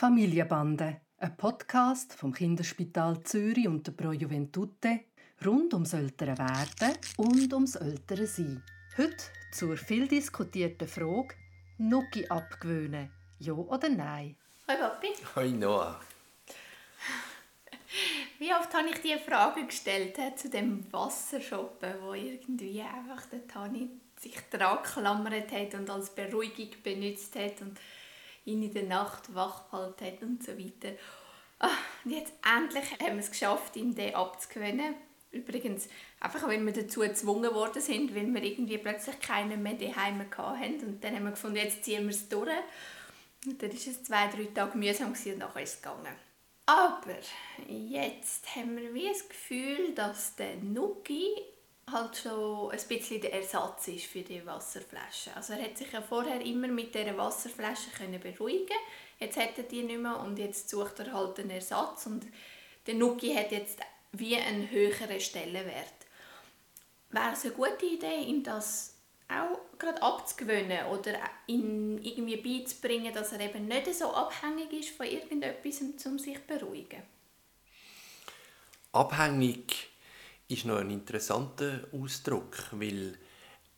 Familienbande, ein Podcast vom Kinderspital Zürich und der Pro Juventute rund ums ältere Werden und ums ältere Sein. Heute zur viel diskutierten Frage Nuki abgewöhnen, ja oder nein? Hoi Papi. Hoi Noah. Wie oft habe ich diese Frage gestellt he, zu dem Wasserschoppen, wo irgendwie einfach der Tani sich dran geklammert hat und als Beruhigung benutzt hat und in der Nacht wach gehalten hat und so weiter. Ah, und jetzt endlich haben wir es geschafft, ihn den abzugewöhnen. Übrigens, einfach weil wir dazu gezwungen worden sind, weil wir irgendwie plötzlich keinen mehr daheim hatten. Und dann haben wir gefunden, jetzt ziehen wir es durch. Und dann war es zwei, drei Tage mühsam und nachher ist es gegangen. Aber jetzt haben wir wie das Gefühl, dass der Nuki halt schon ein bisschen der Ersatz ist für die Wasserflasche. Also er hat sich ja vorher immer mit dieser Wasserflasche können beruhigen Jetzt hat er die nicht mehr und jetzt sucht er halt einen Ersatz und der Nuki hat jetzt wie einen höheren Stellenwert. Wäre es eine gute Idee, ihm das auch gerade abzugewöhnen oder ihn irgendwie beizubringen, dass er eben nicht so abhängig ist von irgendetwas, um sich zu beruhigen? Abhängig ist noch ein interessanter Ausdruck, weil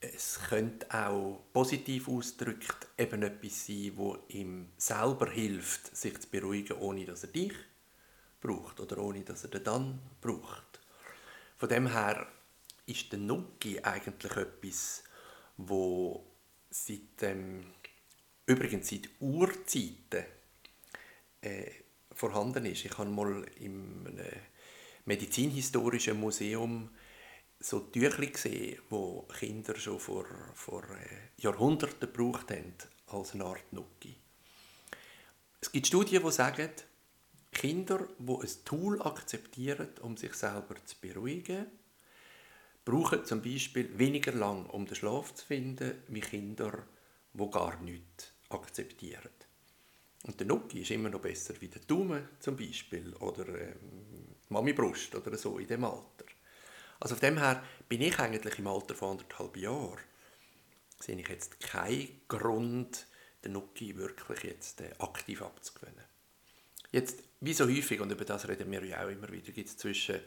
es könnte auch positiv ausgedrückt eben etwas sein, wo ihm selber hilft, sich zu beruhigen, ohne dass er dich braucht oder ohne dass er den dann braucht. Von dem her ist der Nuki eigentlich etwas, wo seit ähm, übrigens seit Urzeiten äh, vorhanden ist. Ich habe mal im äh, medizinhistorischen Museum so Tücher gesehen, wo Kinder schon vor, vor äh, Jahrhunderten gebraucht haben als eine Art Nuki. Es gibt Studien, die sagen, Kinder, die ein Tool akzeptieren, um sich selber zu beruhigen, brauchen zum Beispiel weniger lang, um den Schlaf zu finden, wie Kinder, die gar nichts akzeptieren. Und der Nuki ist immer noch besser wie der Daumen zum Beispiel oder ähm, die Mami-Brust oder so in dem Alter. Also von dem her bin ich eigentlich im Alter von anderthalb Jahren sehe ich jetzt keinen Grund, den Nuki wirklich jetzt äh, aktiv abzugewöhnen. Jetzt, wie so häufig, und über das reden wir ja auch immer wieder, gibt es zwischen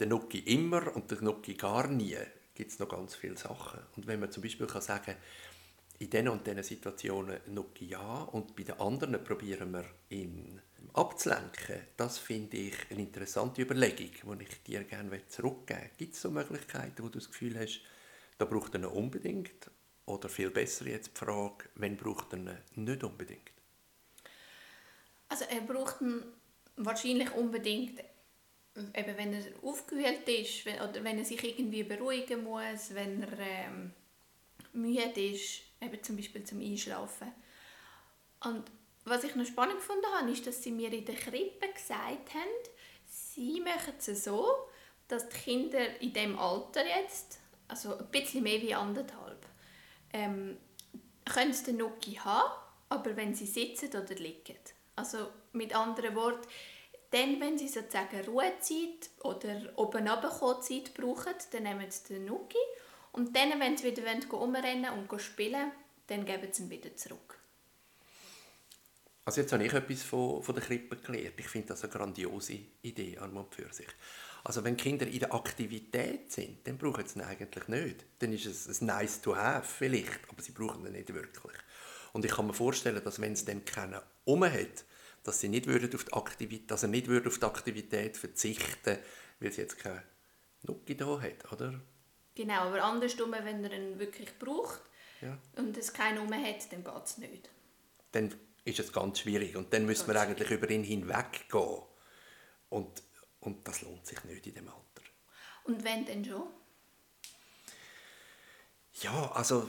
der Nuki immer und der Nuki gar nie gibt noch ganz viele Sachen. Und wenn man zum Beispiel kann sagen in diesen und diesen Situationen Nuki ja und bei den anderen probieren wir ihn abzulenken, das finde ich eine interessante Überlegung, die ich dir gerne zurückgeben möchte. Gibt es so Möglichkeiten, wo du das Gefühl hast, da braucht er ihn unbedingt? Oder viel besser jetzt die Frage, wenn braucht er ihn nicht unbedingt? Also er braucht ihn wahrscheinlich unbedingt, eben wenn er aufgewühlt ist wenn, oder wenn er sich irgendwie beruhigen muss, wenn er ähm, müde ist, eben zum Beispiel zum Einschlafen. Und was ich noch spannend gefunden habe, ist, dass sie mir in der Krippe gesagt haben, sie machen es so, dass die Kinder in dem Alter jetzt, also ein bisschen mehr wie anderthalb, ähm, können sie den Nuki haben, aber wenn sie sitzen oder liegen. Also mit anderen Worten, dann, wenn sie sozusagen Ruhezeit oder oben Zeit brauchen, dann nehmen sie den Nuki. Und dann, wenn sie wieder umrennen und spielen dann geben sie ihn wieder zurück. Also jetzt habe ich etwas von, von der Krippe gelernt. Ich finde das eine grandiose Idee an und für sich. Also wenn Kinder in der Aktivität sind, dann brauchen sie ihn eigentlich nicht. Dann ist es ein nice to have vielleicht, aber sie brauchen ihn nicht wirklich. Und ich kann mir vorstellen, dass wenn es dann keinen um hat, dass, sie nicht würden auf die Aktivität, dass er nicht würde auf die Aktivität verzichten weil sie jetzt keine Nuki da hat, oder? Genau, aber andersrum, wenn er ihn wirklich braucht ja. und es keinen um hat, dann geht es nicht. Dann ist es ganz schwierig und dann müssen wir eigentlich über ihn hinweggehen. Und, und das lohnt sich nicht in dem Alter. Und wenn denn schon? Ja, also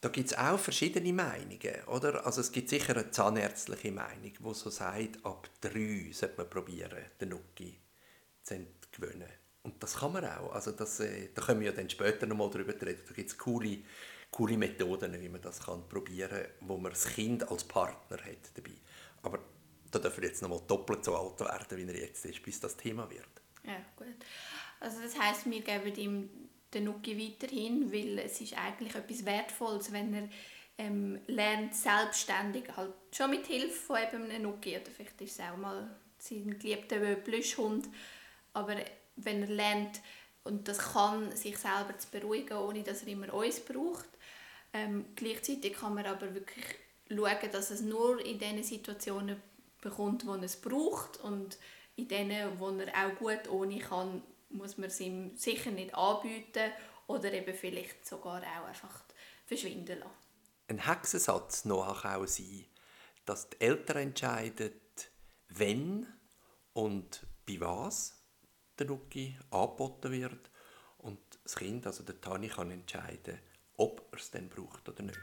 da gibt es auch verschiedene Meinungen, oder? Also es gibt sicher eine zahnärztliche Meinung, die so sagt, ab drei sollte man probieren, den Nuki zu entgewöhnen. Und das kann man auch. Also das, äh, da können wir ja dann später noch mal darüber reden. Da gibt es coole, coole Methoden, wie man das kann probieren kann, wo man das Kind als Partner hat dabei. Aber da dürfen wir jetzt noch mal doppelt so alt werden, wie er jetzt ist, bis das Thema wird. Ja, gut. Also das heißt, wir geben ihm den Nuki weiterhin, weil es ist eigentlich etwas Wertvolles, wenn er ähm, lernt selbstständig, halt schon mit Hilfe von eben einem Nuki oder vielleicht ist es auch mal sein geliebter Plüschhund, aber wenn er lernt und das kann, sich selber zu beruhigen, ohne dass er immer uns braucht, ähm, gleichzeitig kann man aber wirklich schauen, dass es nur in den Situationen bekommt, wo es braucht. Und in denen, wo er auch gut ohne kann, muss man es ihm sicher nicht anbieten oder eben vielleicht sogar auch einfach verschwinden lassen. Ein Hexensatz noch kann auch sein, dass die Eltern entscheiden, wenn und bei was der Nuki angeboten wird und das Kind, also der Tani, kann entscheiden, ob er es dann braucht oder nicht.